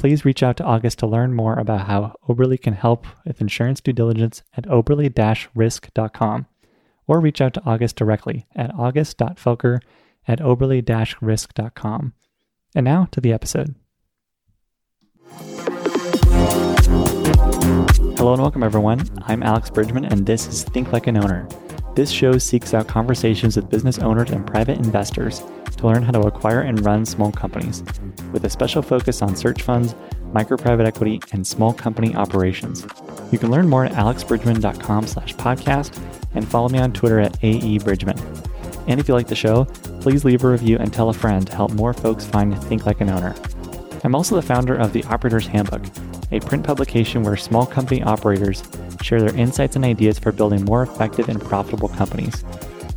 please reach out to August to learn more about how Oberle can help with insurance due diligence at oberle risk.com or reach out to August directly at august.felker at oberle risk.com. And now to the episode. Hello and welcome, everyone. I'm Alex Bridgeman, and this is Think Like an Owner. This show seeks out conversations with business owners and private investors to learn how to acquire and run small companies, with a special focus on search funds, micro private equity, and small company operations. You can learn more at alexbridgeman.com slash podcast and follow me on Twitter at aebridgeman. And if you like the show, please leave a review and tell a friend to help more folks find Think Like an Owner. I'm also the founder of The Operator's Handbook, a print publication where small company operators share their insights and ideas for building more effective and profitable companies.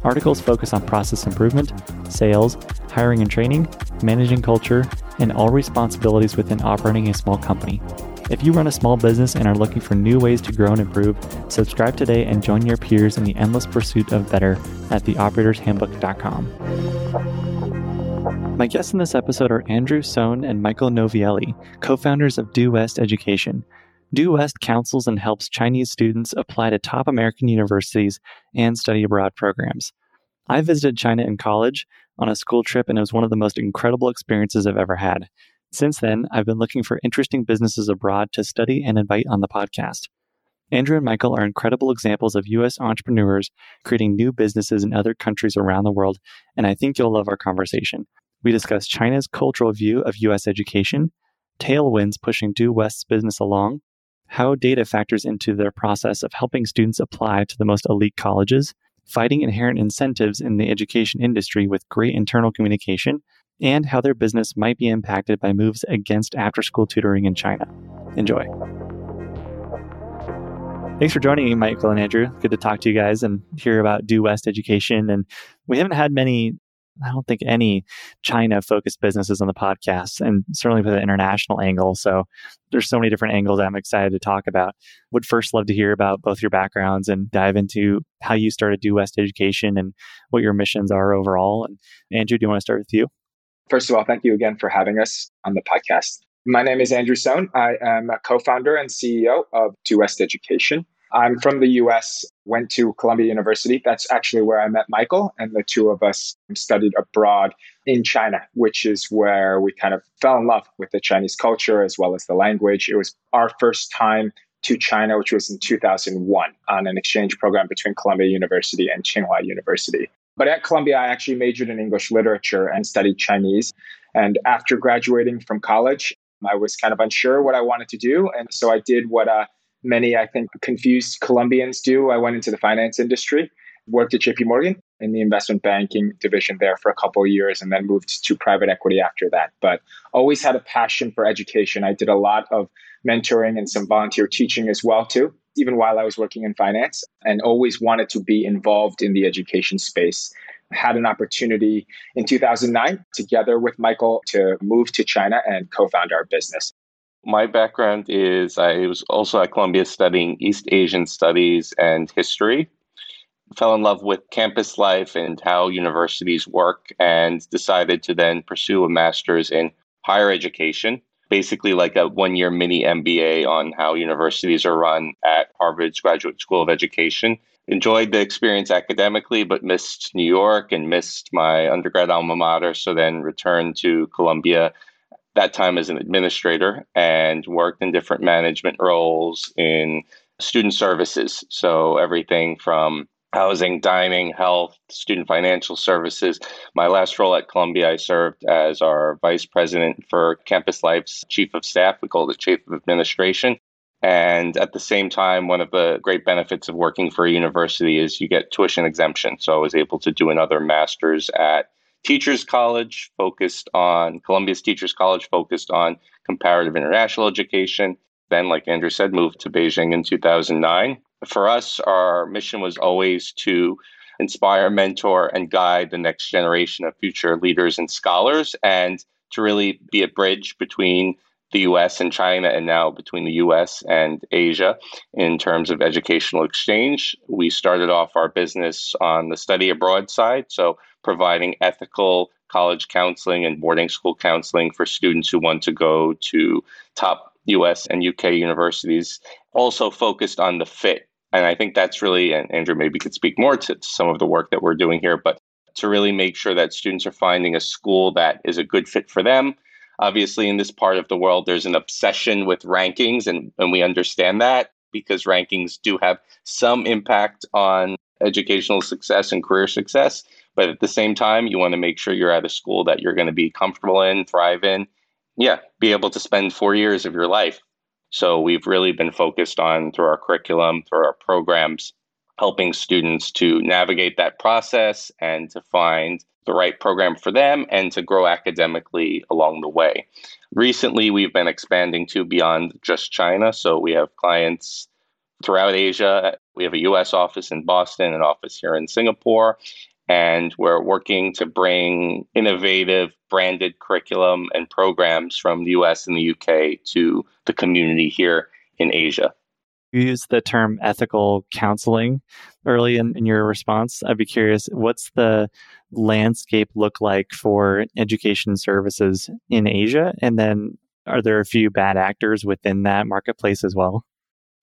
Articles focus on process improvement, sales, hiring and training, managing culture, and all responsibilities within operating a small company. If you run a small business and are looking for new ways to grow and improve, subscribe today and join your peers in the endless pursuit of better at theoperatorshandbook.com. My guests in this episode are Andrew Sohn and Michael Novielli, co founders of Due West Education. Due West counsels and helps Chinese students apply to top American universities and study abroad programs. I visited China in college on a school trip, and it was one of the most incredible experiences I've ever had. Since then, I've been looking for interesting businesses abroad to study and invite on the podcast. Andrew and Michael are incredible examples of U.S. entrepreneurs creating new businesses in other countries around the world, and I think you'll love our conversation. We discuss China's cultural view of U.S. education, tailwinds pushing Due West's business along, how data factors into their process of helping students apply to the most elite colleges, fighting inherent incentives in the education industry with great internal communication, and how their business might be impacted by moves against after school tutoring in China. Enjoy. Thanks for joining me, Michael and Andrew. Good to talk to you guys and hear about Due West Education. And we haven't had many I don't think any China focused businesses on the podcast and certainly with an international angle. So there's so many different angles I'm excited to talk about. Would first love to hear about both your backgrounds and dive into how you started Due West Education and what your missions are overall. And Andrew, do you want to start with you? First of all, thank you again for having us on the podcast. My name is Andrew Sohn. I am a co-founder and CEO of Due West Education. I'm from the US, went to Columbia University. That's actually where I met Michael, and the two of us studied abroad in China, which is where we kind of fell in love with the Chinese culture as well as the language. It was our first time to China, which was in 2001 on an exchange program between Columbia University and Tsinghua University. But at Columbia, I actually majored in English literature and studied Chinese. And after graduating from college, I was kind of unsure what I wanted to do. And so I did what uh, many, I think, confused Columbians do. I went into the finance industry worked at JP Morgan in the investment banking division there for a couple of years and then moved to private equity after that. But always had a passion for education. I did a lot of mentoring and some volunteer teaching as well too, even while I was working in finance and always wanted to be involved in the education space. Had an opportunity in 2009 together with Michael to move to China and co-found our business. My background is I was also at Columbia studying East Asian studies and history fell in love with campus life and how universities work and decided to then pursue a master's in higher education basically like a one year mini MBA on how universities are run at Harvard's Graduate School of Education. Enjoyed the experience academically, but missed New York and missed my undergrad alma mater. So then returned to Columbia that time as an administrator and worked in different management roles in student services. So everything from housing, dining, health, student financial services. My last role at Columbia, I served as our vice president for Campus Life's chief of staff. We call it the chief of administration. And at the same time, one of the great benefits of working for a university is you get tuition exemption. So I was able to do another master's at Teachers College, focused on Columbia's Teachers College, focused on comparative international education. Then, like Andrew said, moved to Beijing in 2009 for us, our mission was always to inspire, mentor, and guide the next generation of future leaders and scholars, and to really be a bridge between the US and China, and now between the US and Asia in terms of educational exchange. We started off our business on the study abroad side, so providing ethical college counseling and boarding school counseling for students who want to go to top US and UK universities, also focused on the fit and I think that's really, and Andrew maybe could speak more to some of the work that we're doing here, but to really make sure that students are finding a school that is a good fit for them. Obviously, in this part of the world, there's an obsession with rankings, and, and we understand that because rankings do have some impact on educational success and career success. But at the same time, you want to make sure you're at a school that you're going to be comfortable in, thrive in. Yeah, be able to spend four years of your life so we've really been focused on through our curriculum, through our programs, helping students to navigate that process and to find the right program for them and to grow academically along the way. Recently, we've been expanding to beyond just China. So we have clients throughout Asia. We have a US office in Boston, an office here in Singapore, and we're working to bring innovative branded curriculum and programs from the US and the UK to the community here in Asia. You used the term ethical counseling early in, in your response. I'd be curious, what's the landscape look like for education services in Asia? And then are there a few bad actors within that marketplace as well?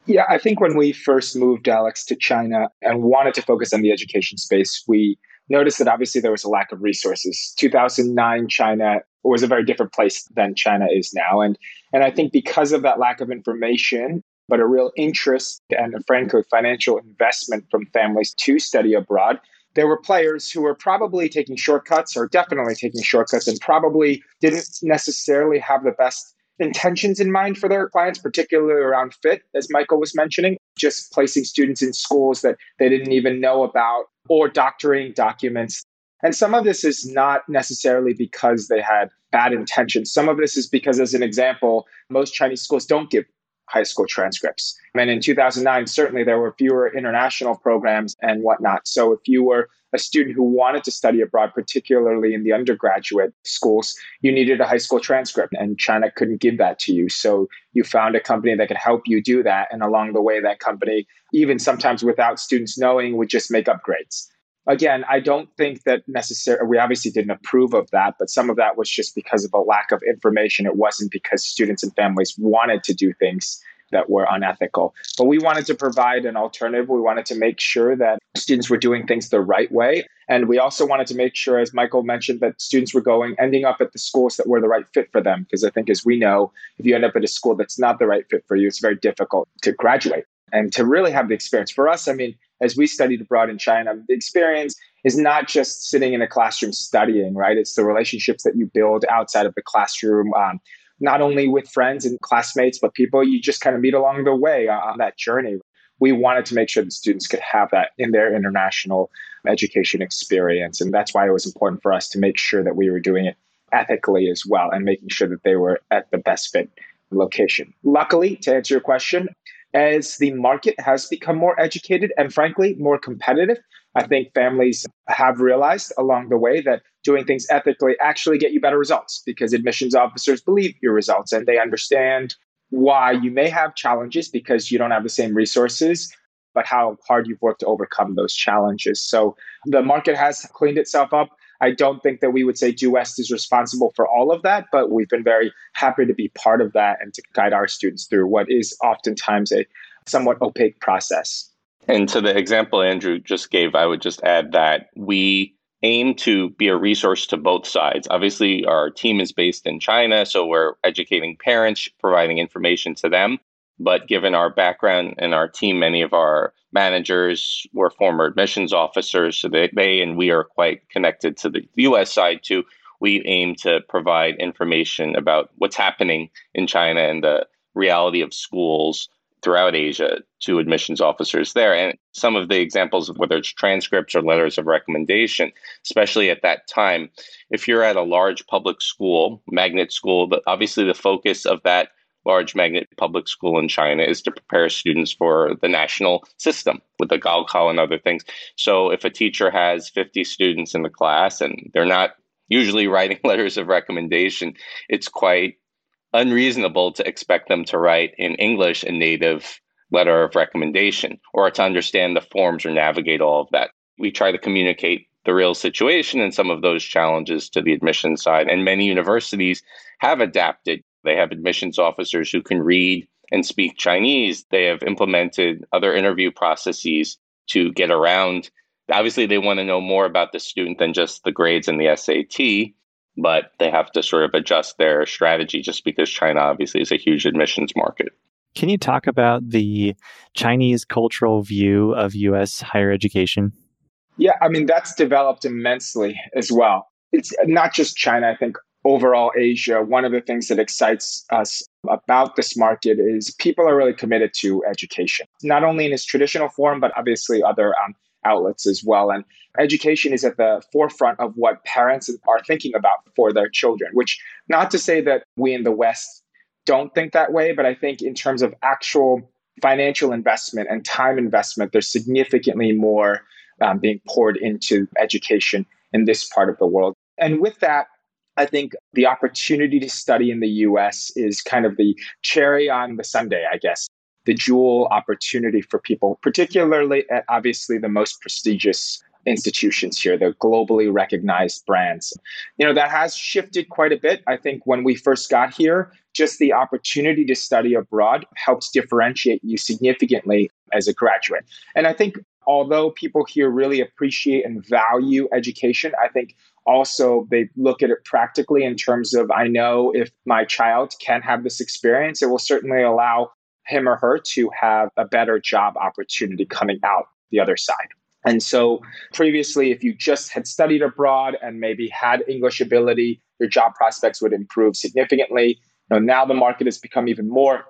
Yeah, I think when we first moved Alex to China and wanted to focus on the education space, we noticed that obviously there was a lack of resources. 2009 China was a very different place than China is now and and I think because of that lack of information but a real interest and a frankly financial investment from families to study abroad there were players who were probably taking shortcuts or definitely taking shortcuts and probably didn't necessarily have the best intentions in mind for their clients, particularly around fit, as Michael was mentioning, just placing students in schools that they didn't even know about or doctoring documents. And some of this is not necessarily because they had bad intentions. Some of this is because, as an example, most Chinese schools don't give high school transcripts. And in 2009, certainly there were fewer international programs and whatnot. So if you were a student who wanted to study abroad, particularly in the undergraduate schools, you needed a high school transcript, and China couldn't give that to you. So you found a company that could help you do that. And along the way, that company, even sometimes without students knowing, would just make upgrades. Again, I don't think that necessarily, we obviously didn't approve of that, but some of that was just because of a lack of information. It wasn't because students and families wanted to do things that were unethical. But we wanted to provide an alternative. We wanted to make sure that students were doing things the right way. And we also wanted to make sure, as Michael mentioned, that students were going, ending up at the schools that were the right fit for them. Because I think, as we know, if you end up at a school that's not the right fit for you, it's very difficult to graduate and to really have the experience. For us, I mean, as we studied abroad in China, the experience is not just sitting in a classroom studying, right? It's the relationships that you build outside of the classroom. Um, not only with friends and classmates, but people you just kind of meet along the way on that journey. we wanted to make sure that students could have that in their international education experience. And that's why it was important for us to make sure that we were doing it ethically as well and making sure that they were at the best fit location. Luckily, to answer your question, as the market has become more educated and frankly more competitive, I think families have realized along the way that doing things ethically actually get you better results because admissions officers believe your results and they understand why you may have challenges because you don't have the same resources, but how hard you've worked to overcome those challenges. So the market has cleaned itself up. I don't think that we would say Due West is responsible for all of that, but we've been very happy to be part of that and to guide our students through what is oftentimes a somewhat opaque process. And to the example Andrew just gave, I would just add that we aim to be a resource to both sides. Obviously, our team is based in China, so we're educating parents, providing information to them. But given our background and our team, many of our managers were former admissions officers, so they, they and we are quite connected to the US side too. We aim to provide information about what's happening in China and the reality of schools throughout Asia to admissions officers there. And some of the examples of whether it's transcripts or letters of recommendation, especially at that time, if you're at a large public school, magnet school, but obviously the focus of that large magnet public school in China is to prepare students for the national system with the Gaokao and other things. So if a teacher has 50 students in the class and they're not usually writing letters of recommendation, it's quite unreasonable to expect them to write in English a native letter of recommendation or to understand the forms or navigate all of that. We try to communicate the real situation and some of those challenges to the admission side. And many universities have adapted. They have admissions officers who can read and speak Chinese. They have implemented other interview processes to get around. Obviously, they want to know more about the student than just the grades and the SAT but they have to sort of adjust their strategy just because China obviously is a huge admissions market. Can you talk about the Chinese cultural view of US higher education? Yeah, I mean, that's developed immensely as well. It's not just China, I think overall Asia. One of the things that excites us about this market is people are really committed to education, not only in its traditional form, but obviously other um, outlets as well. And education is at the forefront of what parents are thinking about for their children, which not to say that we in the West don't think that way, but I think in terms of actual financial investment and time investment, there's significantly more um, being poured into education in this part of the world. And with that, I think the opportunity to study in the US is kind of the cherry on the sundae, I guess the jewel opportunity for people, particularly at obviously the most prestigious institutions here, the globally recognized brands. You know, that has shifted quite a bit. I think when we first got here, just the opportunity to study abroad helps differentiate you significantly as a graduate. And I think although people here really appreciate and value education, I think also they look at it practically in terms of I know if my child can have this experience, it will certainly allow him or her to have a better job opportunity coming out the other side. And so previously, if you just had studied abroad and maybe had English ability, your job prospects would improve significantly. Now the market has become even more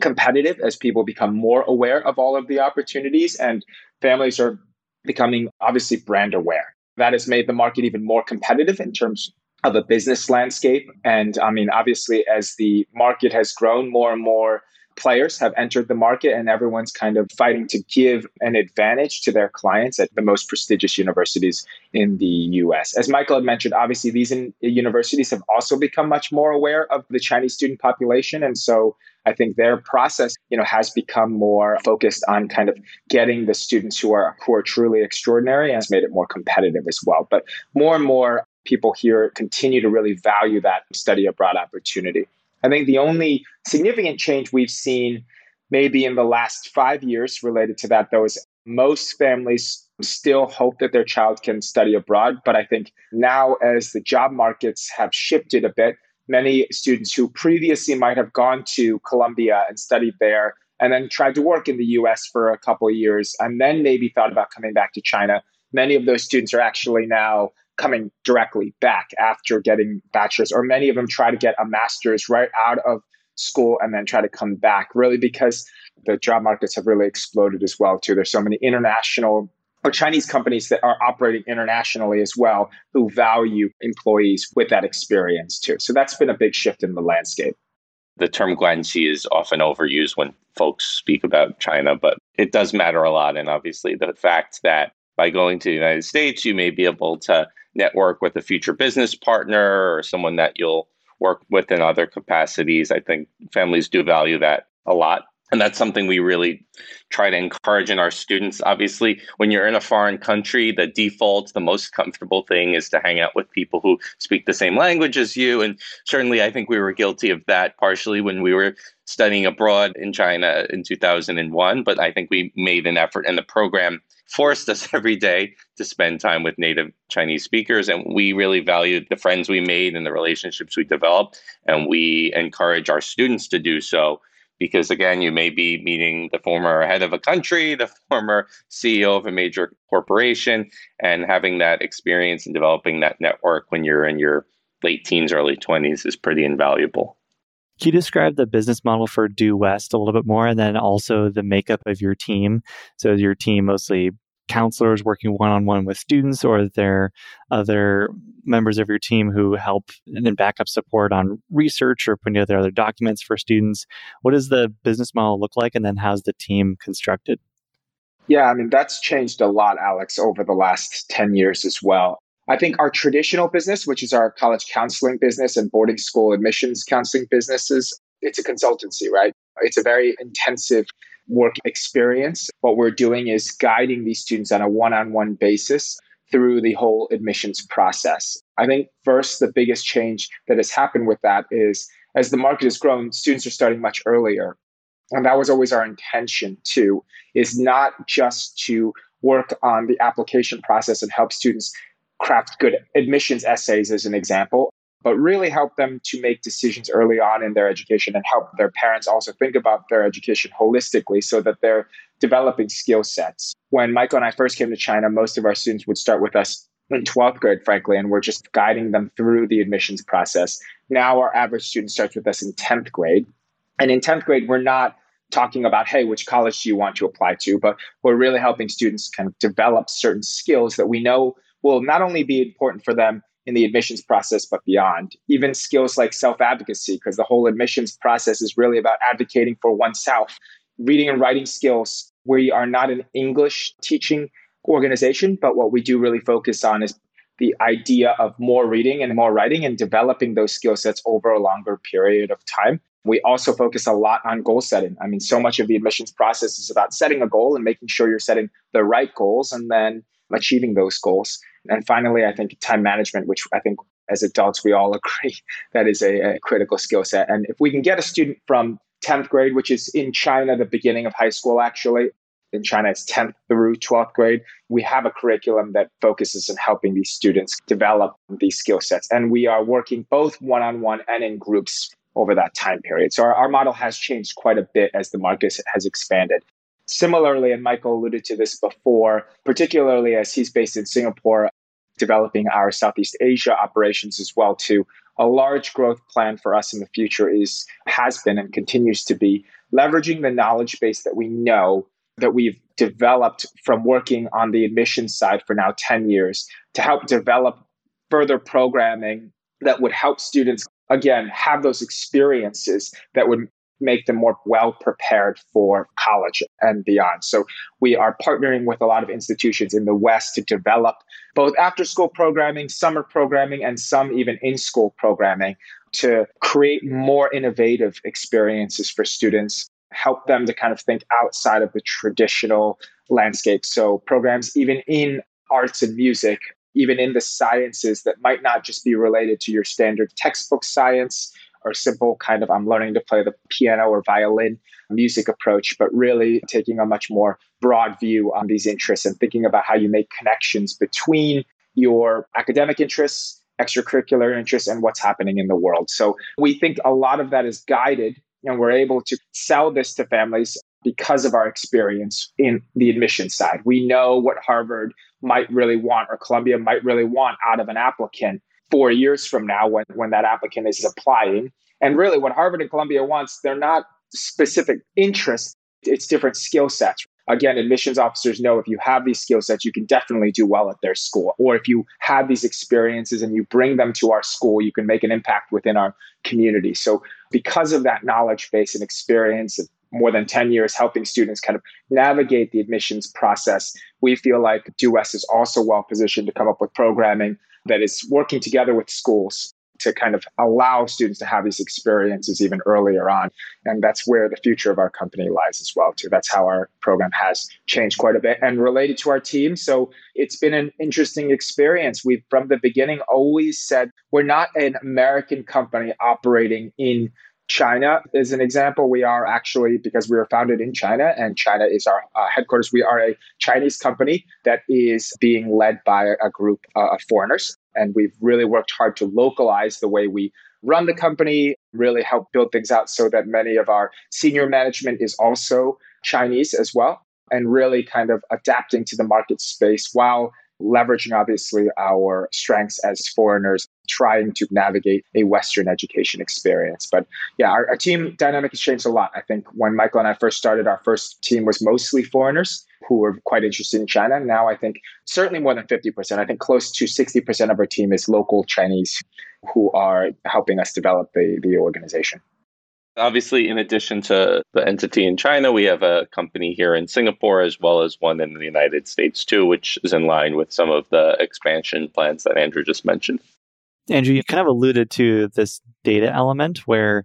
competitive as people become more aware of all of the opportunities and families are becoming obviously brand aware. That has made the market even more competitive in terms of a business landscape. And I mean, obviously, as the market has grown, more and more players have entered the market and everyone's kind of fighting to give an advantage to their clients at the most prestigious universities in the US. As Michael had mentioned, obviously these universities have also become much more aware of the Chinese student population and so I think their process, you know, has become more focused on kind of getting the students who are who are truly extraordinary and has made it more competitive as well. But more and more people here continue to really value that study abroad opportunity. I think the only significant change we've seen maybe in the last five years related to that, though, is most families still hope that their child can study abroad. But I think now, as the job markets have shifted a bit, many students who previously might have gone to Columbia and studied there and then tried to work in the US for a couple of years and then maybe thought about coming back to China, many of those students are actually now coming directly back after getting bachelor's, or many of them try to get a master's right out of school and then try to come back, really because the job markets have really exploded as well too. There's so many international or Chinese companies that are operating internationally as well who value employees with that experience too. So that's been a big shift in the landscape. The term Guanxi is often overused when folks speak about China, but it does matter a lot. And obviously, the fact that by going to the United States, you may be able to network with a future business partner or someone that you'll work with in other capacities. I think families do value that a lot. And that's something we really try to encourage in our students. Obviously, when you're in a foreign country, the default, the most comfortable thing is to hang out with people who speak the same language as you. And certainly, I think we were guilty of that partially when we were studying abroad in China in 2001. But I think we made an effort, and the program forced us every day to spend time with native Chinese speakers. And we really valued the friends we made and the relationships we developed. And we encourage our students to do so because again you may be meeting the former head of a country the former ceo of a major corporation and having that experience and developing that network when you're in your late teens early 20s is pretty invaluable. Can you describe the business model for due west a little bit more and then also the makeup of your team? So your team mostly counselors working one on one with students, or there other members of your team who help and backup support on research or putting together other documents for students? What does the business model look like, and then how's the team constructed? Yeah, I mean, that's changed a lot, Alex, over the last 10 years as well. I think our traditional business, which is our college counseling business and boarding school admissions counseling businesses, it's a consultancy, right? It's a very intensive work experience. What we're doing is guiding these students on a one on one basis through the whole admissions process. I think first, the biggest change that has happened with that is as the market has grown, students are starting much earlier. And that was always our intention too, is not just to work on the application process and help students craft good admissions essays as an example, but really help them to make decisions early on in their education and help their parents also think about their education holistically so that they're developing skill sets. When Michael and I first came to China, most of our students would start with us in 12th grade, frankly, and we're just guiding them through the admissions process. Now our average student starts with us in 10th grade. And in 10th grade, we're not talking about, hey, which college do you want to apply to? But we're really helping students kind of develop certain skills that we know will not only be important for them in the admissions process, but beyond. Even skills like self advocacy, because the whole admissions process is really about advocating for oneself. Reading and writing skills, we are not an English teaching organization, but what we do really focus on is the idea of more reading and more writing and developing those skill sets over a longer period of time. We also focus a lot on goal setting. I mean, so much of the admissions process is about setting a goal and making sure you're setting the right goals and then achieving those goals. And finally, I think time management, which I think as adults we all agree that is a, a critical skill set. And if we can get a student from 10th grade, which is in China, the beginning of high school, actually, in China, it's 10th through 12th grade. We have a curriculum that focuses on helping these students develop these skill sets. And we are working both one on one and in groups over that time period. So our, our model has changed quite a bit as the market has expanded. Similarly, and Michael alluded to this before, particularly as he's based in Singapore, developing our Southeast Asia operations as well too. A large growth plan for us in the future is has been and continues to be leveraging the knowledge base that we know that we've developed from working on the admissions side for now 10 years to help develop further programming that would help students again have those experiences that would make them more well prepared for college and beyond. So we are partnering with a lot of institutions in the West to develop both after school programming, summer programming, and some even in school programming to create more innovative experiences for students, help them to kind of think outside of the traditional landscape. So programs even in arts and music, even in the sciences that might not just be related to your standard textbook science or simple kind of I'm learning to play the piano or violin music approach, but really taking a much more broad view on these interests and thinking about how you make connections between your academic interests, extracurricular interests, and what's happening in the world. So we think a lot of that is guided and we're able to sell this to families because of our experience in the admission side. We know what Harvard might really want or Columbia might really want out of an applicant four years from now when, when that applicant is applying. And really, what Harvard and Columbia wants, they're not specific interests, it's different skill sets. Again, admissions officers know if you have these skill sets, you can definitely do well at their school. Or if you have these experiences and you bring them to our school, you can make an impact within our community. So, because of that knowledge base and experience of more than 10 years helping students kind of navigate the admissions process, we feel like West is also well positioned to come up with programming that is working together with schools to kind of allow students to have these experiences even earlier on. And that's where the future of our company lies as well, too. That's how our program has changed quite a bit and related to our team. So it's been an interesting experience. We've from the beginning always said we're not an American company operating in China is an example. We are actually, because we were founded in China and China is our uh, headquarters, we are a Chinese company that is being led by a group uh, of foreigners. And we've really worked hard to localize the way we run the company, really help build things out so that many of our senior management is also Chinese as well, and really kind of adapting to the market space while leveraging obviously our strengths as foreigners trying to navigate a western education experience. But yeah our, our, team dynamic has changed a lot. I think when michael and i first started our first team was mostly foreigners who were quite interested in china. Now i think certainly more than 50% i think close to 60% of our team is local chinese who are helping us develop the, the organization. Obviously, in addition to the entity in China, we have a company here in Singapore as well as one in the United States too, which is in line with some of the expansion plans that Andrew just mentioned. Andrew, you kind of alluded to this data element where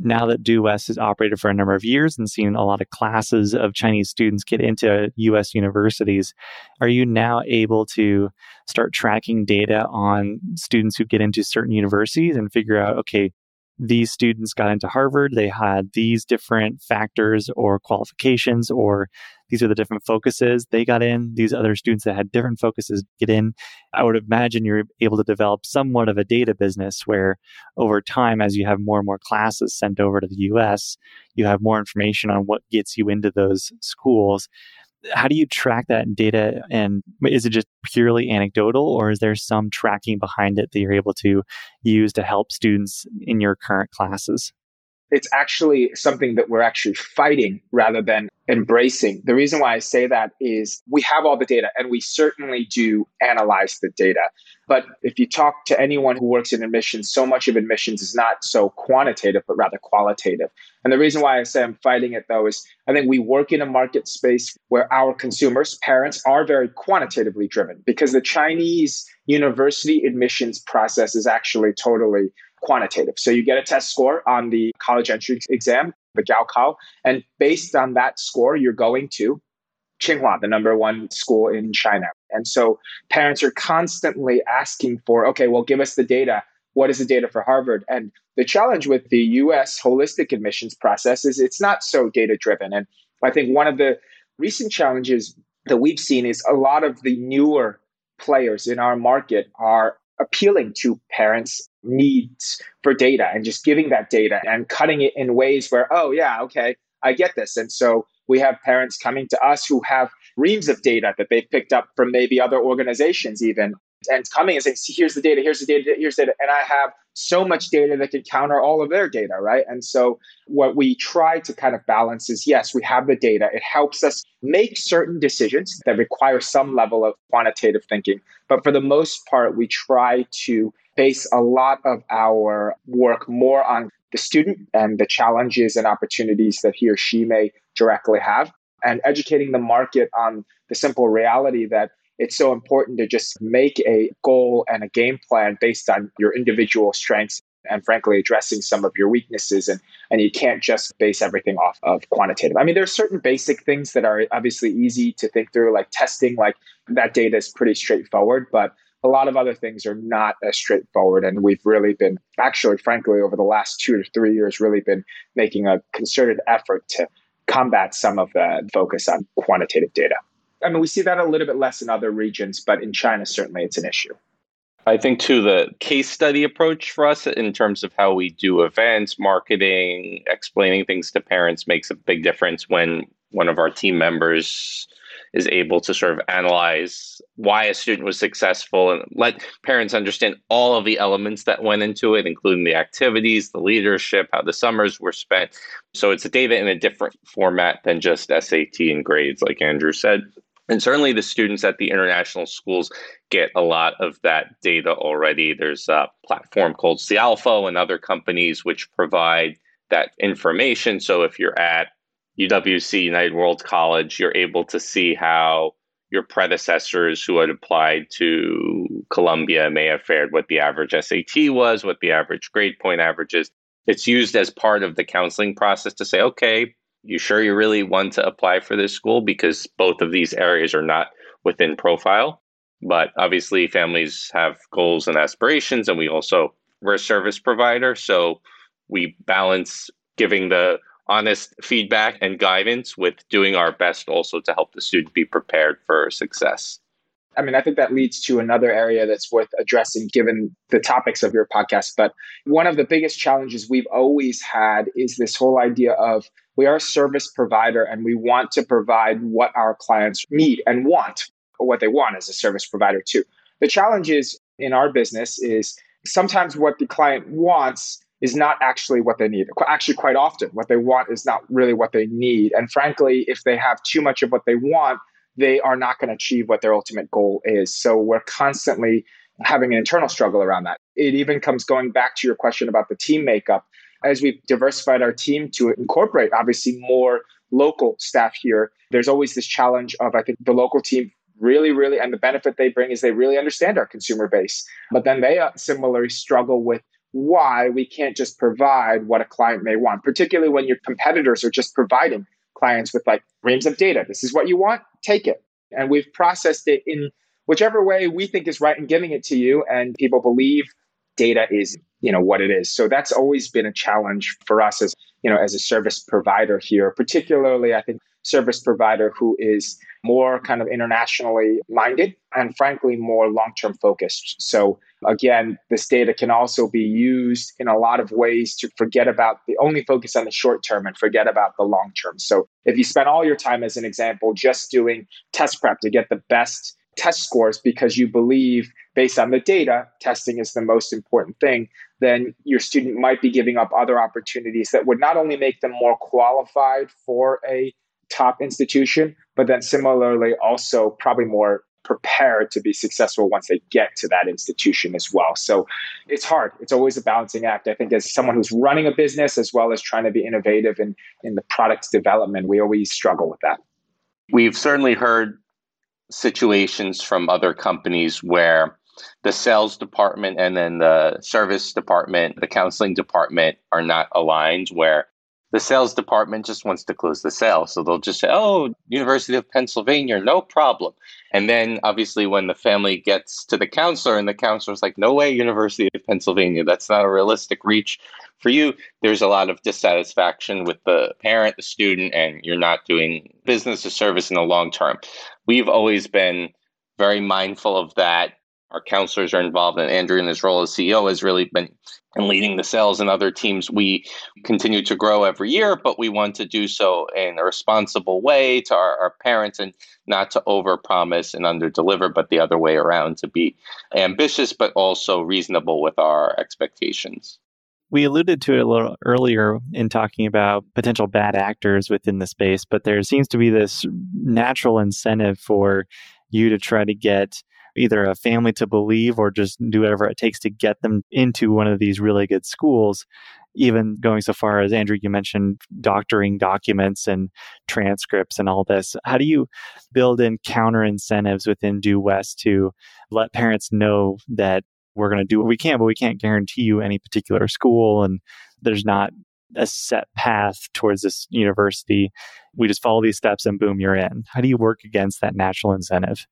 now that Due West has operated for a number of years and seen a lot of classes of Chinese students get into US universities, are you now able to start tracking data on students who get into certain universities and figure out, okay, these students got into Harvard, they had these different factors or qualifications, or these are the different focuses they got in. These other students that had different focuses get in. I would imagine you're able to develop somewhat of a data business where over time, as you have more and more classes sent over to the US, you have more information on what gets you into those schools how do you track that data? And is it just purely anecdotal or is there some tracking behind it that you're able to use to help students in your current classes it's actually something that we're actually fighting rather than embracing. The reason why I say that is we have all the data and we certainly do analyze the data. But if you talk to anyone who works in admissions, so much of admissions is not so quantitative, but rather qualitative. And the reason why I say I'm fighting it though is I think we work in a market space where our consumers, parents, are very quantitatively driven because the Chinese university admissions process is actually totally quantitative. So you get a test score on the college entry exam, the Gaokao, and based on that score, you're going to Tsinghua, the number one school in China. And so parents are constantly asking for, okay, well, give us the data. What is the data for Harvard? And the challenge with the US holistic admissions process is it's not so data driven. And I think one of the recent challenges that we've seen is a lot of the newer players in our market are appealing to parents' needs for data and just giving that data and cutting it in ways where, oh, yeah, okay, I get this. And so we have parents coming to us who have reams of data that they've picked up from maybe other organizations, even, and coming and saying, See, here's the data, here's the data, here's the data. And I have so much data that can counter all of their data, right? And so what we try to kind of balance is yes, we have the data. It helps us make certain decisions that require some level of quantitative thinking. But for the most part, we try to base a lot of our work more on the student and the challenges and opportunities that he or she may directly have, and educating the market on the simple reality that it's so important to just make a goal and a game plan based on your individual strengths and frankly addressing some of your weaknesses and and you can't just base everything off of quantitative i mean there's certain basic things that are obviously easy to think through like testing like that data is pretty straightforward but a lot of other things are not as straightforward. And we've really been, actually, frankly, over the last two to three years, really been making a concerted effort to combat some of the focus on quantitative data. I mean, we see that a little bit less in other regions, but in China, certainly it's an issue. I think, too, the case study approach for us in terms of how we do events, marketing, explaining things to parents makes a big difference when one of our team members is able to sort of analyze why a student was successful and let parents understand all of the elements that went into it, including the activities, the leadership, how the summers were spent. So it's data in a different format than just SAT and grades, like Andrew said. And certainly the students at the international schools get a lot of that data already. There's a platform called Cialfo and other companies which provide that information. So if you're at UWC, United World College, you're able to see how your predecessors who had applied to Columbia may have fared, what the average SAT was, what the average grade point average is. It's used as part of the counseling process to say, okay, you sure you really want to apply for this school? Because both of these areas are not within profile. But obviously, families have goals and aspirations, and we also, we're a service provider. So we balance giving the honest feedback and guidance with doing our best also to help the student be prepared for success. I mean, I think that leads to another area that's worth addressing given the topics of your podcast. But one of the biggest challenges we've always had is this whole idea of we are a service provider and we want to provide what our clients need and want, or what they want as a service provider too. The challenge is in our business is sometimes what the client wants is not actually what they need. Actually, quite often, what they want is not really what they need. And frankly, if they have too much of what they want, they are not going to achieve what their ultimate goal is. So we're constantly having an internal struggle around that. It even comes going back to your question about the team makeup. As we've diversified our team to incorporate obviously more local staff here, there's always this challenge of, I think, the local team really, really, and the benefit they bring is they really understand our consumer base. But then they uh, similarly struggle with why we can't just provide what a client may want, particularly when your competitors are just providing clients with like reams of data. This is what you want, take it. And we've processed it in whichever way we think is right and giving it to you. And people believe data is, you know, what it is. So that's always been a challenge for us as, you know, as a service provider here, particularly I think service provider who is more kind of internationally minded and frankly more long-term focused. So again, this data can also be used in a lot of ways to forget about the only focus on the short term and forget about the long term. So if you spend all your time as an example just doing test prep to get the best test scores because you believe based on the data testing is the most important thing then your student might be giving up other opportunities that would not only make them more qualified for a top institution but then similarly also probably more prepared to be successful once they get to that institution as well. So it's hard. It's always a balancing act. I think as someone who's running a business as well as trying to be innovative in, in the product development, we always struggle with that. We've certainly heard situations from other companies where the sales department and then the service department, the counseling department are not aligned, where the sales department just wants to close the sale. So they'll just say, oh, University of Pennsylvania, no problem. And then obviously when the family gets to the counselor and the counselor's like, no way, University of Pennsylvania, that's not a realistic reach for you. There's a lot of dissatisfaction with the parent, the student, and you're not doing business or service in the long term. We've always been very mindful of that our counselors are involved and Andrew in his role as CEO has really been leading the sales and other teams. We continue to grow every year, but we want to do so in a responsible way to our, our parents and not to overpromise and underdeliver, but the other way around to be ambitious, but also reasonable with our expectations. We alluded to it a little earlier in talking about potential bad actors within the space, but there seems to be this natural incentive for you to try to get either a family to believe or just do whatever it takes to get them into one of these really good schools even going so far as Andrew, you mentioned doctoring documents and transcripts and all this. How do you build in counter incentives within Due West to let parents know that we're going to do what we can, but we can't guarantee you any particular school and there's not a set path towards this university. We just follow these steps and boom, you're in. How do you work against that natural incentive?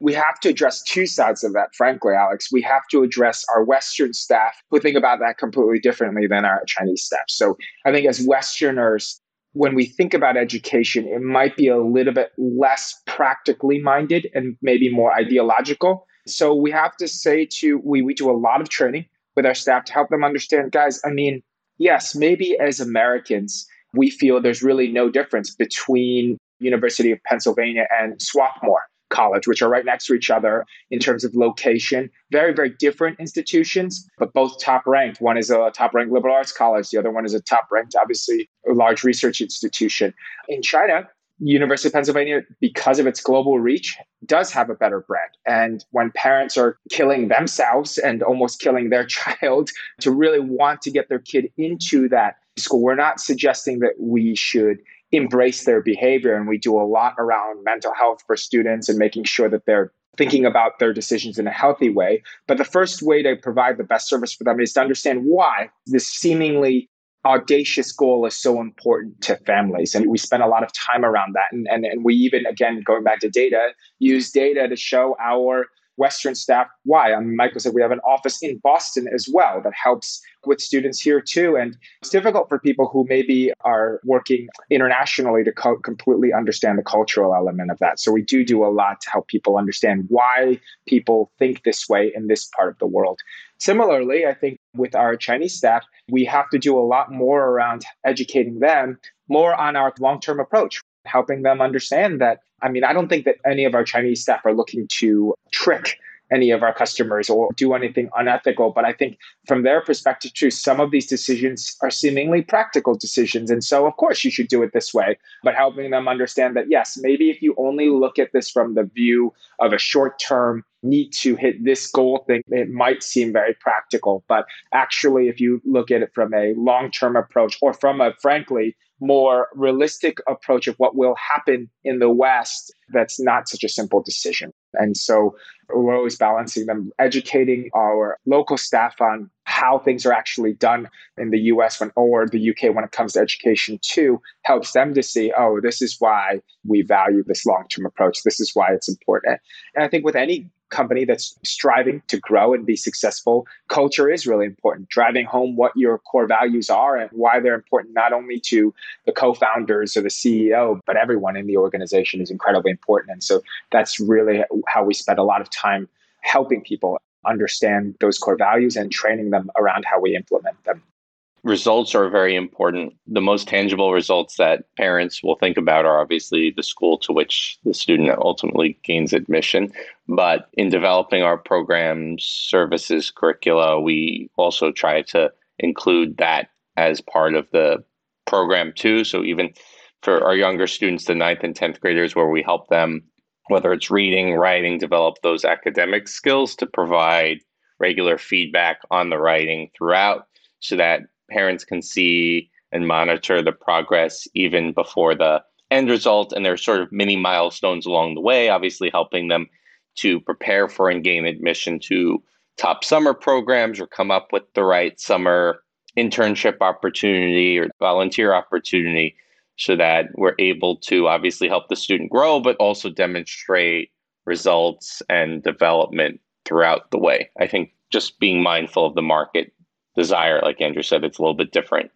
We have to address two sides of that, frankly, Alex. We have to address our Western staff who think about that completely differently than our Chinese staff. So I think as Westerners, when we think about education, it might be a little bit less practically minded and maybe more ideological. So we have to say to, we, we do a lot of training with our staff to help them understand, guys, I mean, yes, maybe as Americans, we feel there's really no difference between University of Pennsylvania and Swarthmore College, which are right next to each other in terms of location. Very, very different institutions, but both top ranked. One is a top ranked liberal arts college, the other one is a top ranked, obviously, large research institution. In China, University of Pennsylvania, because of its global reach, does have a better brand. And when parents are killing themselves and almost killing their child to really want to get their kid into that school, we're not suggesting that we should embrace their behavior. And we do a lot around mental health for students and making sure that they're thinking about their decisions in a healthy way. But the first way to provide the best service for them is to understand why this seemingly audacious goal is so important to families. And we spend a lot of time around that. And, and, and we even, again, going back to data, use data to show our Western staff why. Um, Michael said we have an office in Boston as well that helps with students here too. And it's difficult for people who maybe are working internationally to co- completely understand the cultural element of that. So we do do a lot to help people understand why people think this way in this part of the world. Similarly, I think with our Chinese staff, we have to do a lot more around educating them more on our long term approach, helping them understand that. I mean, I don't think that any of our Chinese staff are looking to trick any of our customers or do anything unethical. But I think from their perspective, too, some of these decisions are seemingly practical decisions. And so, of course, you should do it this way, but helping them understand that, yes, maybe if you only look at this from the view of a short term need to hit this goal thing, it might seem very practical. But actually, if you look at it from a long term approach or from a, frankly, more realistic approach of what will happen in the West, that's not such a simple decision. And so we're always balancing them, educating our local staff on how things are actually done in the US when, or the UK when it comes to education too, helps them to see, oh, this is why we value this long term approach. This is why it's important. And I think with any company that's striving to grow and be successful, culture is really important. Driving home what your core values are and why they're important, not only to the co founders or the CEO, but everyone in the organization is incredibly important. And so that's really how we spend a lot of time helping people understand those core values and training them around how we implement them results are very important. The most tangible results that parents will think about are obviously the school to which the student ultimately gains admission. But in developing our programs, services, curricula, we also try to include that as part of the program too. So even for our younger students, the ninth and 10th graders, where we help them, whether it's reading, writing, develop those academic skills to provide regular feedback on the writing throughout so that parents can see and monitor the progress even before the end result. And there's sort of many milestones along the way, obviously helping them to prepare for and gain admission to top summer programs or come up with the right summer internship opportunity or volunteer opportunity so that we're able to obviously help the student grow, but also demonstrate results and development throughout the way. I think just being mindful of the market desire, like Andrew said, it's a little bit different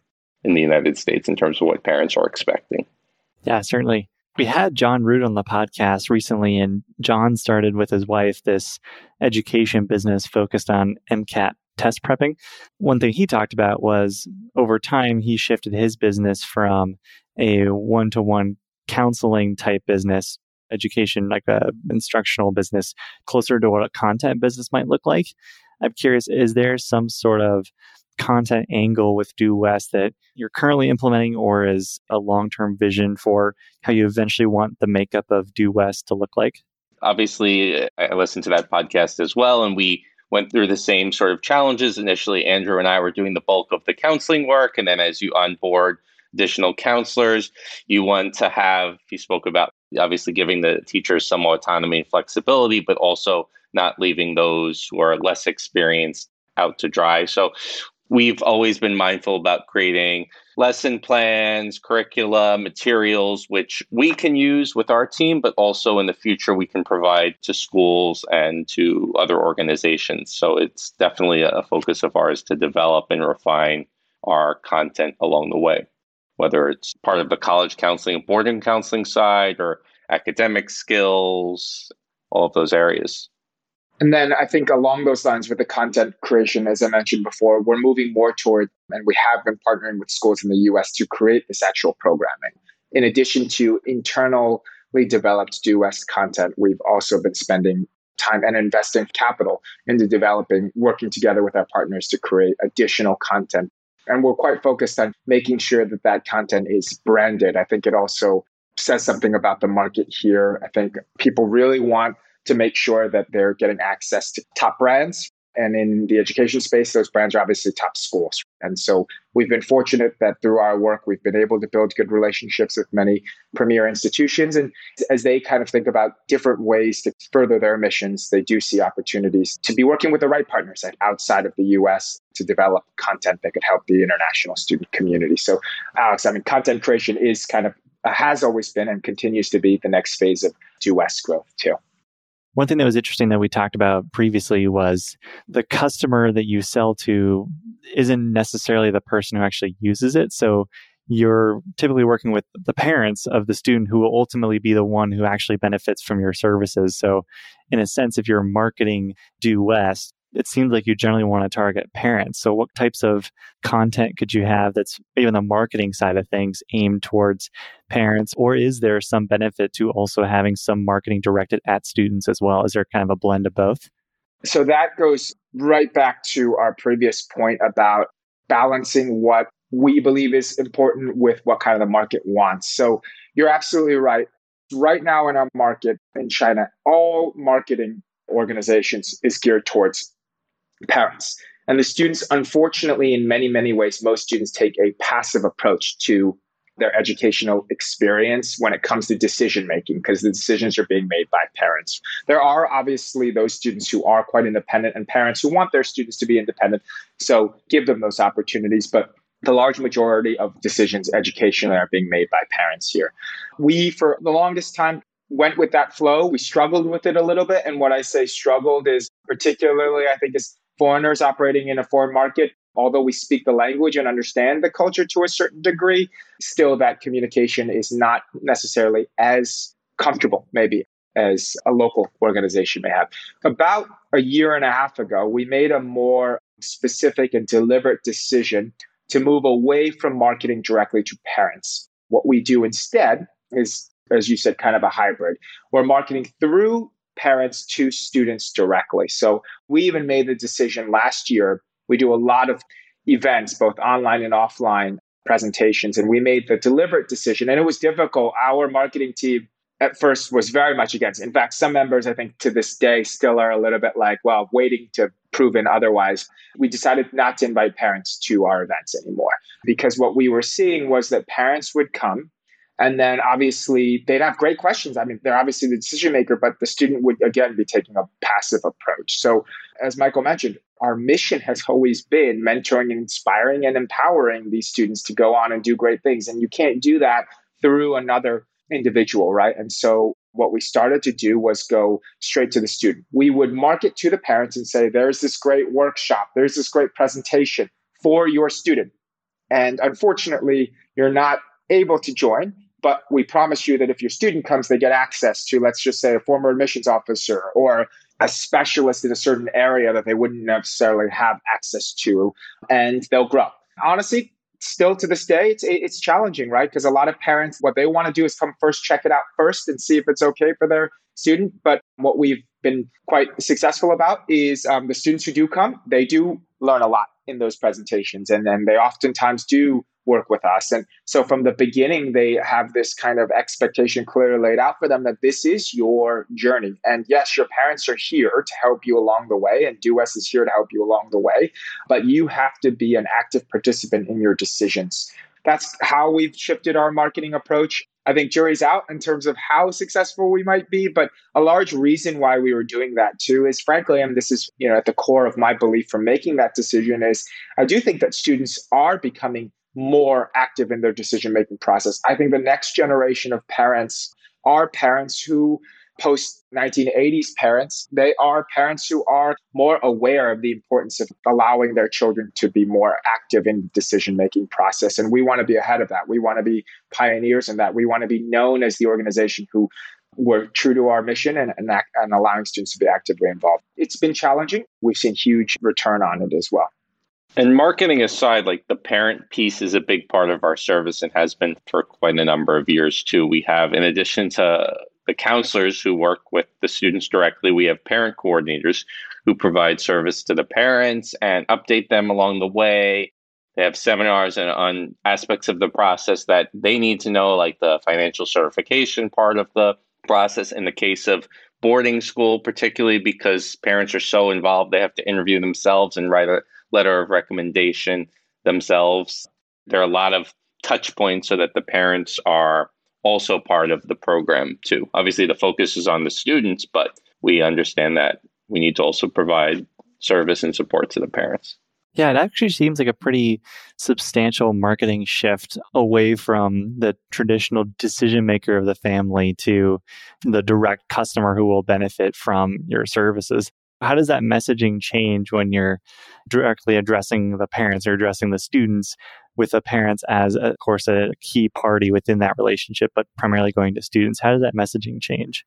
in the United States in terms of what parents are expecting. Yeah, certainly. We had John Rood on the podcast recently, and John started with his wife this education business focused on MCAT test prepping. One thing he talked about was over time, he shifted his business from a one to one counseling type business, education, like a instructional business, closer to what a content business might look like. I'm curious, is there some sort of content angle with Due West that you're currently implementing or is a long term vision for how you eventually want the makeup of Due West to look like? Obviously, I listened to that podcast as well, and we went through the same sort of challenges. Initially, Andrew and I were doing the bulk of the counseling work, and then as you onboard additional counselors, you want to have, you spoke about obviously giving the teachers some autonomy and flexibility, but also not leaving those who are less experienced out to dry. So we've always been mindful about creating lesson plans, curricula, materials, which we can use with our team, but also in the future we can provide to schools and to other organizations. So it's definitely a focus of ours to develop and refine our content along the way, whether it's part of the college counseling, and boarding counseling side, or academic skills, all of those areas. And then I think along those lines with the content creation, as I mentioned before, we're moving more toward, and we have been partnering with schools in the US to create this actual programming. in addition to internally developed Due West content, we've also been spending time and investing capital into developing, working together with our partners to create additional content. And we're quite focused on making sure that that content is branded. I think it also says something about the market here. I think people really want to make sure that they're getting access to top brands and in the education space, those brands are obviously top schools. And so we've been fortunate that through our work, we've been able to build good relationships with many premier institutions. And as they kind of think about different ways to further their missions, they do see opportunities to be working with the right partners outside of the US to develop content that could help the international student community. So, Alex, I mean, content creation is kind of Uh, has always been and continues to be the next phase of Due West growth, too. One thing that was interesting that we talked about previously was the customer that you sell to isn't necessarily the person who actually uses it. So you're typically working with the parents of the student who will ultimately be the one who actually benefits from your services. So, in a sense, if you're marketing Due West, it seems like you generally want to target parents. So, what types of content could you have that's even the marketing side of things aimed towards parents? Or is there some benefit to also having some marketing directed at students as well? Is there kind of a blend of both? So, that goes right back to our previous point about balancing what we believe is important with what kind of the market wants. So, you're absolutely right. Right now in our market in China, all marketing organizations is geared towards parents. And the students, unfortunately, in many, many ways, most students take a passive approach to their educational experience when it comes to decision making because the decisions are being made by parents. There are obviously those students who are quite independent and parents who want their students to be independent. So give them those opportunities. But the large majority of decisions educationally are being made by parents here. We, for the longest time, went with that flow. We struggled with it a little bit. And what I say struggled is particularly, I think, is foreigners operating in a foreign market, although we speak the language and understand the culture to a certain degree, still that communication is not necessarily as comfortable, maybe, as a local organization may have. About a year and a half ago, we made a more specific and deliberate decision to move away from marketing directly to parents. What we do instead is, as you said, kind of a hybrid. We're marketing through parents to students directly. So we even made the decision last year. We do a lot of events, both online and offline presentations, and we made the deliberate decision. And it was difficult. Our marketing team at first was very much against. In fact, some members, I think, to this day, still are a little bit like, well, waiting to prove it otherwise. We decided not to invite parents to our events anymore because what we were seeing was that parents would come and then obviously they'd have great questions. I mean, they're obviously the decision maker, but the student would again be taking a passive approach. So, as Michael mentioned, our mission has always been mentoring and inspiring and empowering these students to go on and do great things. And you can't do that through another individual, right? And so what we started to do was go straight to the student. We would market to the parents and say, there's this great workshop, there's this great presentation for your student. And unfortunately, you're not able to join. But we promise you that if your student comes, they get access to, let's just say, a former admissions officer or a specialist in a certain area that they wouldn't necessarily have access to, and they'll grow. Honestly, still to this day, it's it's challenging, right? Because a lot of parents, what they want to do is come first, check it out first, and see if it's okay for their student. But what we've been quite successful about is um, the students who do come, they do learn a lot in those presentations, and then they oftentimes do work with us. And so from the beginning, they have this kind of expectation clearly laid out for them that this is your journey. And yes, your parents are here to help you along the way, and Due West is here to help you along the way, but you have to be an active participant in your decisions. That's how we've shifted our marketing approach. I think jury's out in terms of how successful we might be, but a large reason why we were doing that too is frankly, and this is you know at the core of my belief for making that decision is I do think that students are becoming more active in their decision making process. I think the next generation of parents are parents who post 1980s parents they are parents who are more aware of the importance of allowing their children to be more active in the decision making process. And we want to be ahead of that. We want to be pioneers in that. We want to be known as the organization who were true to our mission and, and, and allowing students to be actively involved. It's been challenging. We've seen huge return on it as well And marketing aside, like the parent piece is a big part of our service and has been for quite a number of years too. We have, in addition to the counselors who work with the students directly, we have parent coordinators who provide service to the parents and update them along the way. They have seminars on, on aspects of the process that they need to know, like the financial certification part of the process. In the case of boarding school, particularly because parents are so involved, they have to interview themselves and write a letter of recommendation themselves. There are a lot of touch points so that the parents are also part of the program too. Obviously, the focus is on the students, but we understand that we need to also provide service and support to the parents. Yeah, it actually seems like a pretty substantial marketing shift away from the traditional decision maker of the family to the direct customer who will benefit from your services. How does that messaging change when you're directly addressing the parents or addressing the students with the parents as, of course, a key party within that relationship, but primarily going to students? How does that messaging change?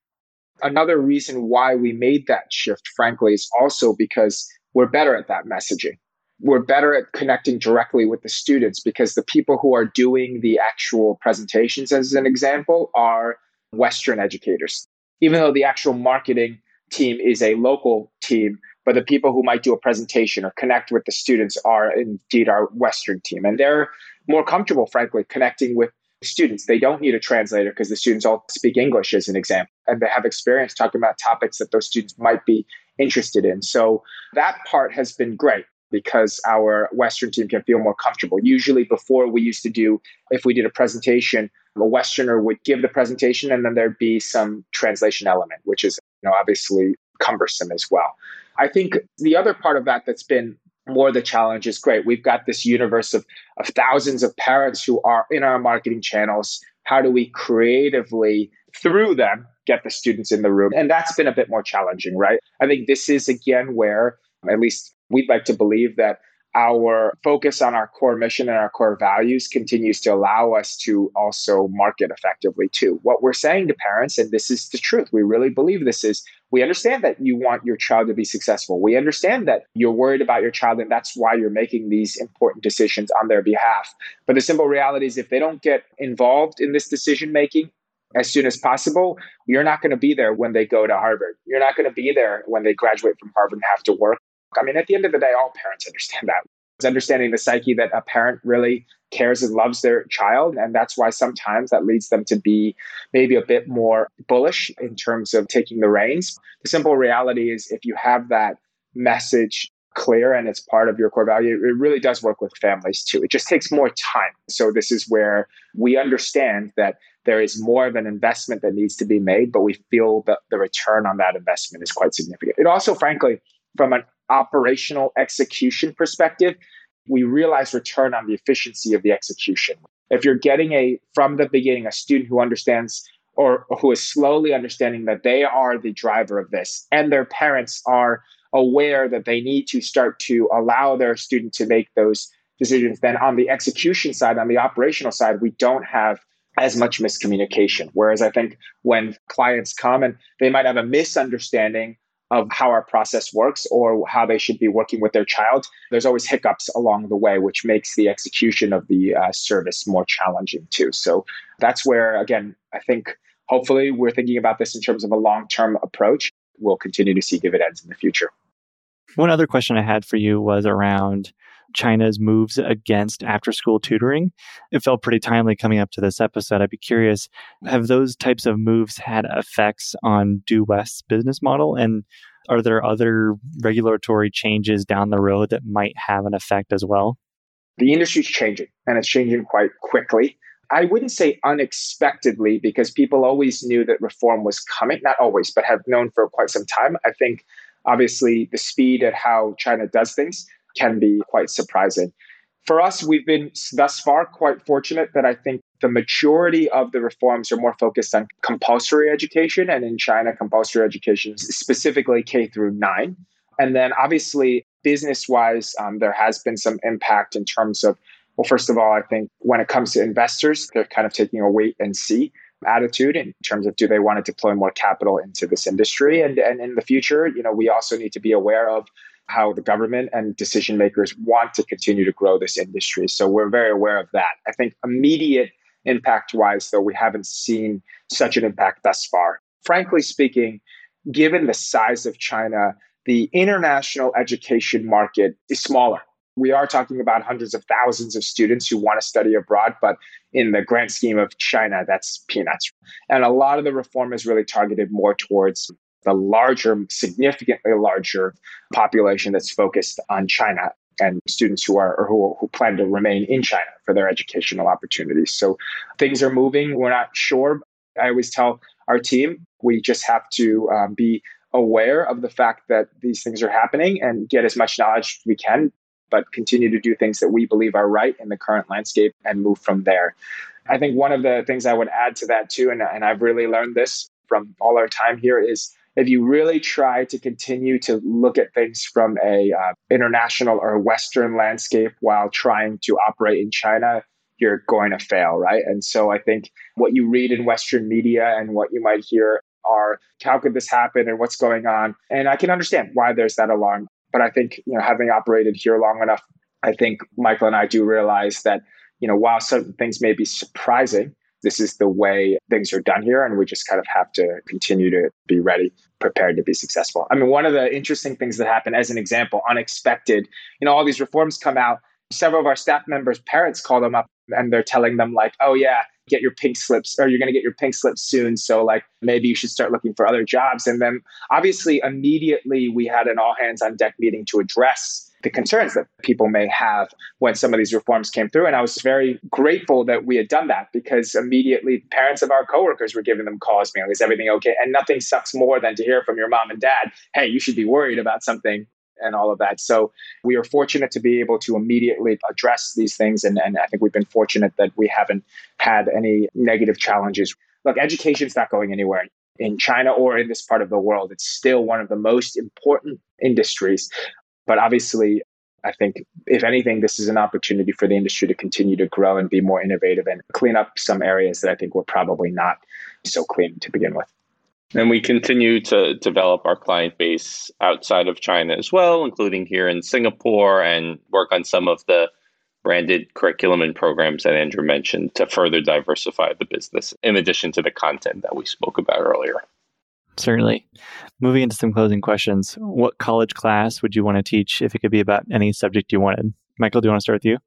Another reason why we made that shift, frankly, is also because we're better at that messaging we're better at connecting directly with the students because the people who are doing the actual presentations, as an example, are Western educators. Even though the actual marketing team is a local team, but the people who might do a presentation or connect with the students are indeed our Western team. And they're more comfortable, frankly, connecting with students. They don't need a translator because the students all speak English, as an example, and they have experience talking about topics that those students might be interested in. So that part has been great because our Western team can feel more comfortable. Usually, before we used to do, if we did a presentation, a Westerner would give the presentation and then there'd be some translation element, which is know, obviously cumbersome as well. I think the other part of that that's been more the challenge is great. We've got this universe of, of thousands of parents who are in our marketing channels. How do we creatively, through them, get the students in the room? And that's been a bit more challenging, right? I think this is again where, at least We'd like to believe that our focus on our core mission and our core values continues to allow us to also market effectively too. What we're saying to parents, and this is the truth, we really believe this is we understand that you want your child to be successful. We understand that you're worried about your child, and that's why you're making these important decisions on their behalf. But the simple reality is, if they don't get involved in this decision making, as soon as possible, you're not going to be there when they go to Harvard. You're not going to be there when they graduate from Harvard and have to work I mean, at the end of the day, all parents understand that. It's understanding the psyche that a parent really cares and loves their child. And that's why sometimes that leads them to be maybe a bit more bullish in terms of taking the reins. The simple reality is if you have that message clear and it's part of your core value, it really does work with families too. It just takes more time. So this is where we understand that there is more of an investment that needs to be made, but we feel that the return on that investment is quite significant. It also, frankly, from an operational execution perspective, we realize return on the efficiency of the execution. If you're getting a from the beginning a student who understands or who is slowly understanding that they are the driver of this and their parents are aware that they need to start to allow their student to make those decisions then on the execution side on the operational side we don't have as much miscommunication whereas i think when clients come and they might have a misunderstanding of how our process works or how they should be working with their child, there's always hiccups along the way, which makes the execution of the uh, service more challenging too. So that's where, again, I think hopefully we're thinking about this in terms of a long term approach. We'll continue to see dividends in the future. One other question I had for you was around China's moves against after school tutoring. It felt pretty timely coming up to this episode. I'd be curious have those types of moves had effects on Due West's business model? And are there other regulatory changes down the road that might have an effect as well? The industry is changing and it's changing quite quickly. I wouldn't say unexpectedly because people always knew that reform was coming, not always, but have known for quite some time. I think obviously the speed at how China does things can be quite surprising. For us, we've been thus far quite fortunate that I think the majority of the reforms are more focused on compulsory education, and in China, compulsory education is specifically K through nine. And then obviously, business wise, um, there has been some impact in terms of, well, first of all, I think when it comes to investors, they're kind of taking a wait and see attitude in terms of do they want to deploy more capital into this industry and and in the future you know we also need to be aware of how the government and decision makers want to continue to grow this industry. So we're very aware of that. I think immediate impact wise, though, we haven't seen such an impact thus far. Frankly speaking, given the size of China, the international education market is smaller. We are talking about hundreds of thousands of students who want to study abroad, but in the grand scheme of China, that's peanuts. And a lot of the reform is really targeted more towards the larger, significantly larger population that's focused on China and students who are or who, who plan to remain in China for their educational opportunities. So things are moving. We're not sure. I always tell our team we just have to um, be aware of the fact that these things are happening and get as much knowledge as we can, but continue to do things that we believe are right in the current landscape and move from there. I think one of the things I would add to that too, and, and I've really learned this from all our time here, is if you really try to continue to look at things from a uh, international or Western landscape while trying to operate in China, you're going to fail, right? And so I think what you read in Western media and what you might hear are how could this happen and what's going on? And I can understand why there's that alarm. But I think, you know, having operated here long enough, I think Michael and I do realize that, you know, while certain things may be surprising, this is the way things are done here. And we just kind of have to continue to be ready, prepared to be successful. I mean, one of the interesting things that happened, as an example, unexpected, you know, all these reforms come out. Several of our staff members' parents call them up and they're telling them, like, oh, yeah, get your pink slips or you're going to get your pink slips soon. So, like, maybe you should start looking for other jobs. And then, obviously, immediately we had an all hands on deck meeting to address the concerns that people may have when some of these reforms came through. And I was very grateful that we had done that because immediately parents of our coworkers were giving them calls, being like, is everything okay? And nothing sucks more than to hear from your mom and dad, hey, you should be worried about something and all of that. So we are fortunate to be able to immediately address these things. And, and I think we've been fortunate that we haven't had any negative challenges. Look, education's not going anywhere in China or in this part of the world. It's still one of the most important industries. But obviously, I think if anything, this is an opportunity for the industry to continue to grow and be more innovative and clean up some areas that I think were probably not so clean to begin with. And we continue to develop our client base outside of China as well, including here in Singapore, and work on some of the branded curriculum and programs that Andrew mentioned to further diversify the business, in addition to the content that we spoke about earlier. Certainly. Moving into some closing questions, what college class would you want to teach if it could be about any subject you wanted? Michael, do you want to start with you?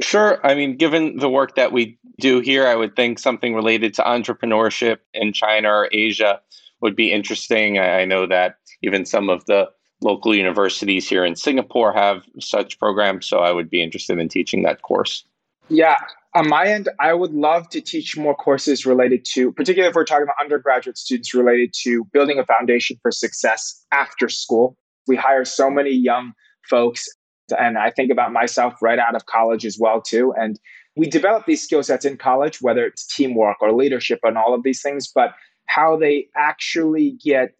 Sure. I mean, given the work that we do here, I would think something related to entrepreneurship in China or Asia would be interesting. I know that even some of the local universities here in Singapore have such programs, so I would be interested in teaching that course. Yeah, on my end, I would love to teach more courses related to, particularly if we're talking about undergraduate students, related to building a foundation for success after school. We hire so many young folks, and I think about myself right out of college as well too. And we develop these skill sets in college, whether it's teamwork or leadership and all of these things, but how they actually get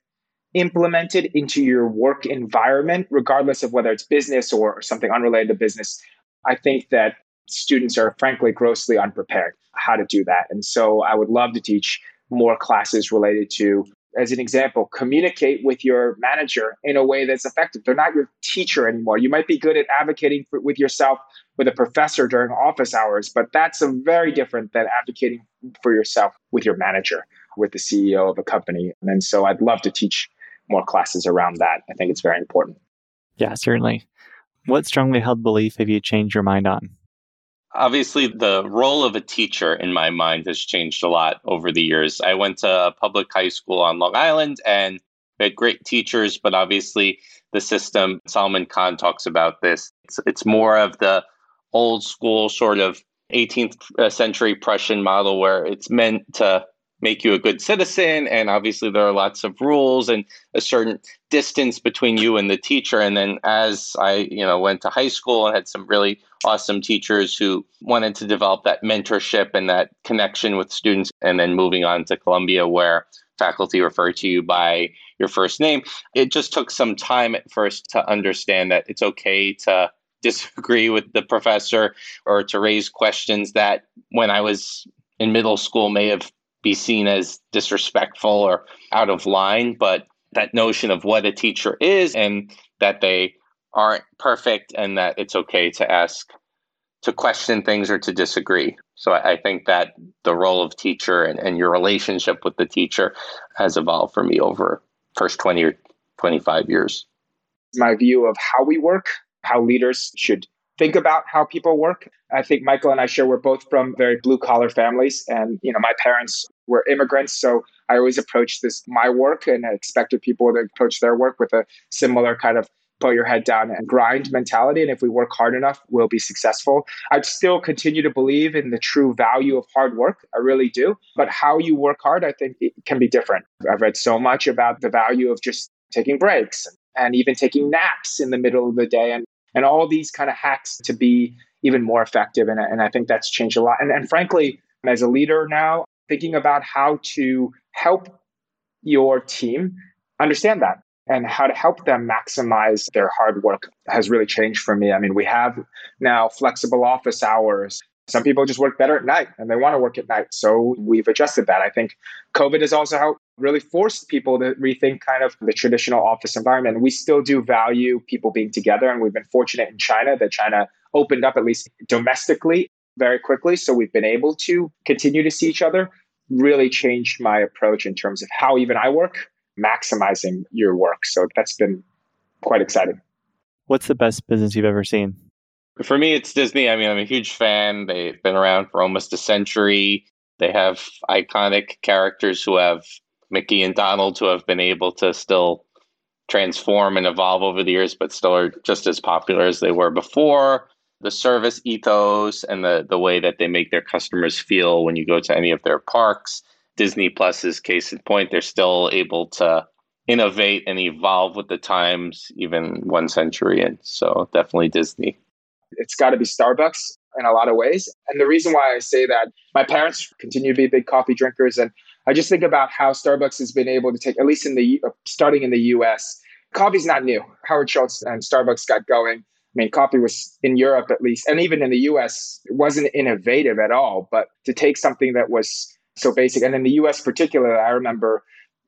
implemented into your work environment, regardless of whether it's business or something unrelated to business. I think that students are frankly grossly unprepared how to do that. And so I would love to teach more classes related to, as an example, communicate with your manager in a way that's effective. They're not your teacher anymore. You might be good at advocating for, with yourself with a professor during office hours, but that's a very different than advocating for yourself with your manager, with the CEO of a company. And so I'd love to teach more classes around that. I think it's very important. Yeah, certainly. What strongly held belief have you changed your mind on? Obviously, the role of a teacher in my mind has changed a lot over the years. I went to a public high school on Long Island and we had great teachers, but obviously, the system, Salman Khan talks about this. It's, it's more of the old school sort of 18th uh, century Prussian model where it's meant to make you a good citizen. And obviously, there are lots of rules and a certain distance between you and the teacher. And then, as I, you know, went to high school and had some really awesome teachers who wanted to develop that mentorship and that connection with students, and then moving on to Columbia, where faculty refer to you by your first name. It just took some time at first to understand that it's okay to disagree with the professor or to raise questions that when I was in middle school may have be seen as disrespectful or out of line, but that notion of what a teacher is and that they aren't perfect and that it's okay to ask to question things or to disagree. So I, think that the role of teacher and, and your relationship with the teacher has evolved for me over first 20 or 25 years. My view of how we work, how leaders should think about how people work. I think Michael and I share we're both from very blue collar families and you know my parents were immigrants so I always approach this my work and I expected people to approach their work with a similar kind of put your head down and grind mentality. And if we work hard enough, we'll be successful. I still continue to believe in the true value of hard work. I really do. But how you work hard, I think can be different. I've read so much about the value of just taking breaks and even taking naps in the middle of the day and, and all these kind of hacks to be even more effective. And, and I think that's changed a lot. And, and frankly, as a leader now, thinking about how to help your team understand that and how to help them maximize their hard work has really changed for me. I mean, we have now flexible office hours. Some people just work better at night and they want to work at night. So we've adjusted that. I think COVID has also helped really forced people to rethink kind of the traditional office environment. We still do value people being together. And we've been fortunate in China that China opened up at least domestically very quickly. So we've been able to continue to see each other. Really changed my approach in terms of how even I work maximizing your work. So that's been quite exciting. What's the best business you've ever seen? For me, it's Disney. I mean, I'm a huge fan. They've been around for almost a century. They have iconic characters who have Mickey and Donald who have been able to still transform and evolve over the years, but still are just as popular as they were before. The service ethos and the, the way that they make their customers feel when you go to any of their parks Disney Plus is case in point. They're still able to innovate and evolve with the times, even one century in. So definitely Disney. It's got to be Starbucks in a lot of ways. And the reason why I say that, my parents continue to be big coffee drinkers. And I just think about how Starbucks has been able to take, at least in the starting in the US, coffee's not new. Howard Schultz and Starbucks got going. I mean, coffee was in Europe at least, and even in the US, it wasn't innovative at all. But to take something that was so basic. And in the US particularly, I remember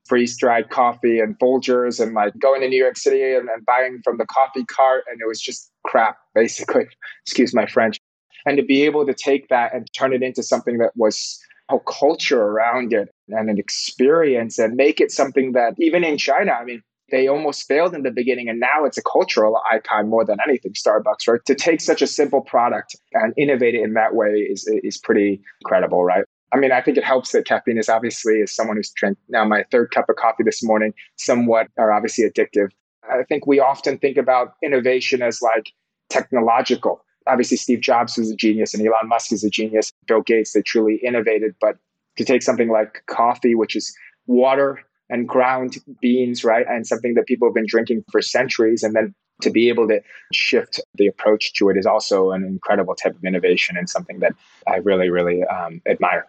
freeze dried coffee and Folgers and like going to New York City and, and buying from the coffee cart and it was just crap, basically. Excuse my French. And to be able to take that and turn it into something that was a culture around it and an experience and make it something that even in China, I mean, they almost failed in the beginning and now it's a cultural icon more than anything starbucks right to take such a simple product and innovate it in that way is is pretty incredible right I mean, I think it helps that caffeine is obviously, as someone who's drank now my third cup of coffee this morning, somewhat are obviously addictive. I think we often think about innovation as like technological. Obviously, Steve Jobs was a genius and Elon Musk is a genius. Bill Gates, they truly innovated. But to take something like coffee, which is water and ground beans, right? And something that people have been drinking for centuries, and then to be able to shift the approach to it is also an incredible type of innovation and something that I really, really um, admire.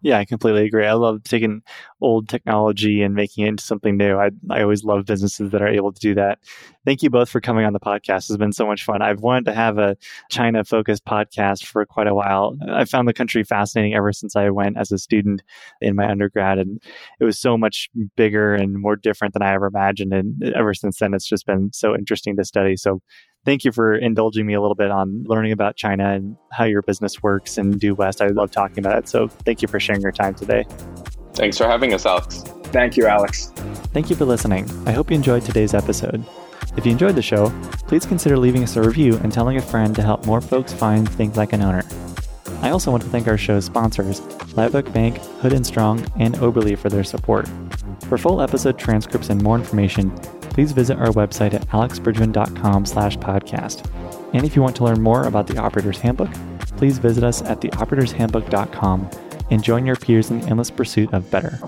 Yeah, I completely agree. I love taking old technology and making it into something new. I, I always love businesses that are able to do that. Thank you both for coming on the podcast. It's been so much fun. I've wanted to have a China focused podcast for quite a while. I found the country fascinating ever since I went as a student in my undergrad, and it was so much bigger and more different than I ever imagined. And ever since then, it's just been so interesting to study. So thank you for indulging me a little bit on learning about China and how your business works and Due West. I love talking about it. So thank you for sharing your time today. Thanks for having us, Alex. Thank you, Alex. Thank you for listening. I hope you enjoyed today's episode. If you enjoyed the show, please consider leaving us a review and telling a friend to help more folks find Think Like an Owner. I also want to thank our show's sponsors, Live Oak Bank, Hood and Strong, and Oberle for their support. For full episode transcripts and more information, please visit our website at alexbridgeman.com slash podcast. And if you want to learn more about the Operator's Handbook, please visit us at theoperatorshandbook.com and join your peers in the endless pursuit of better.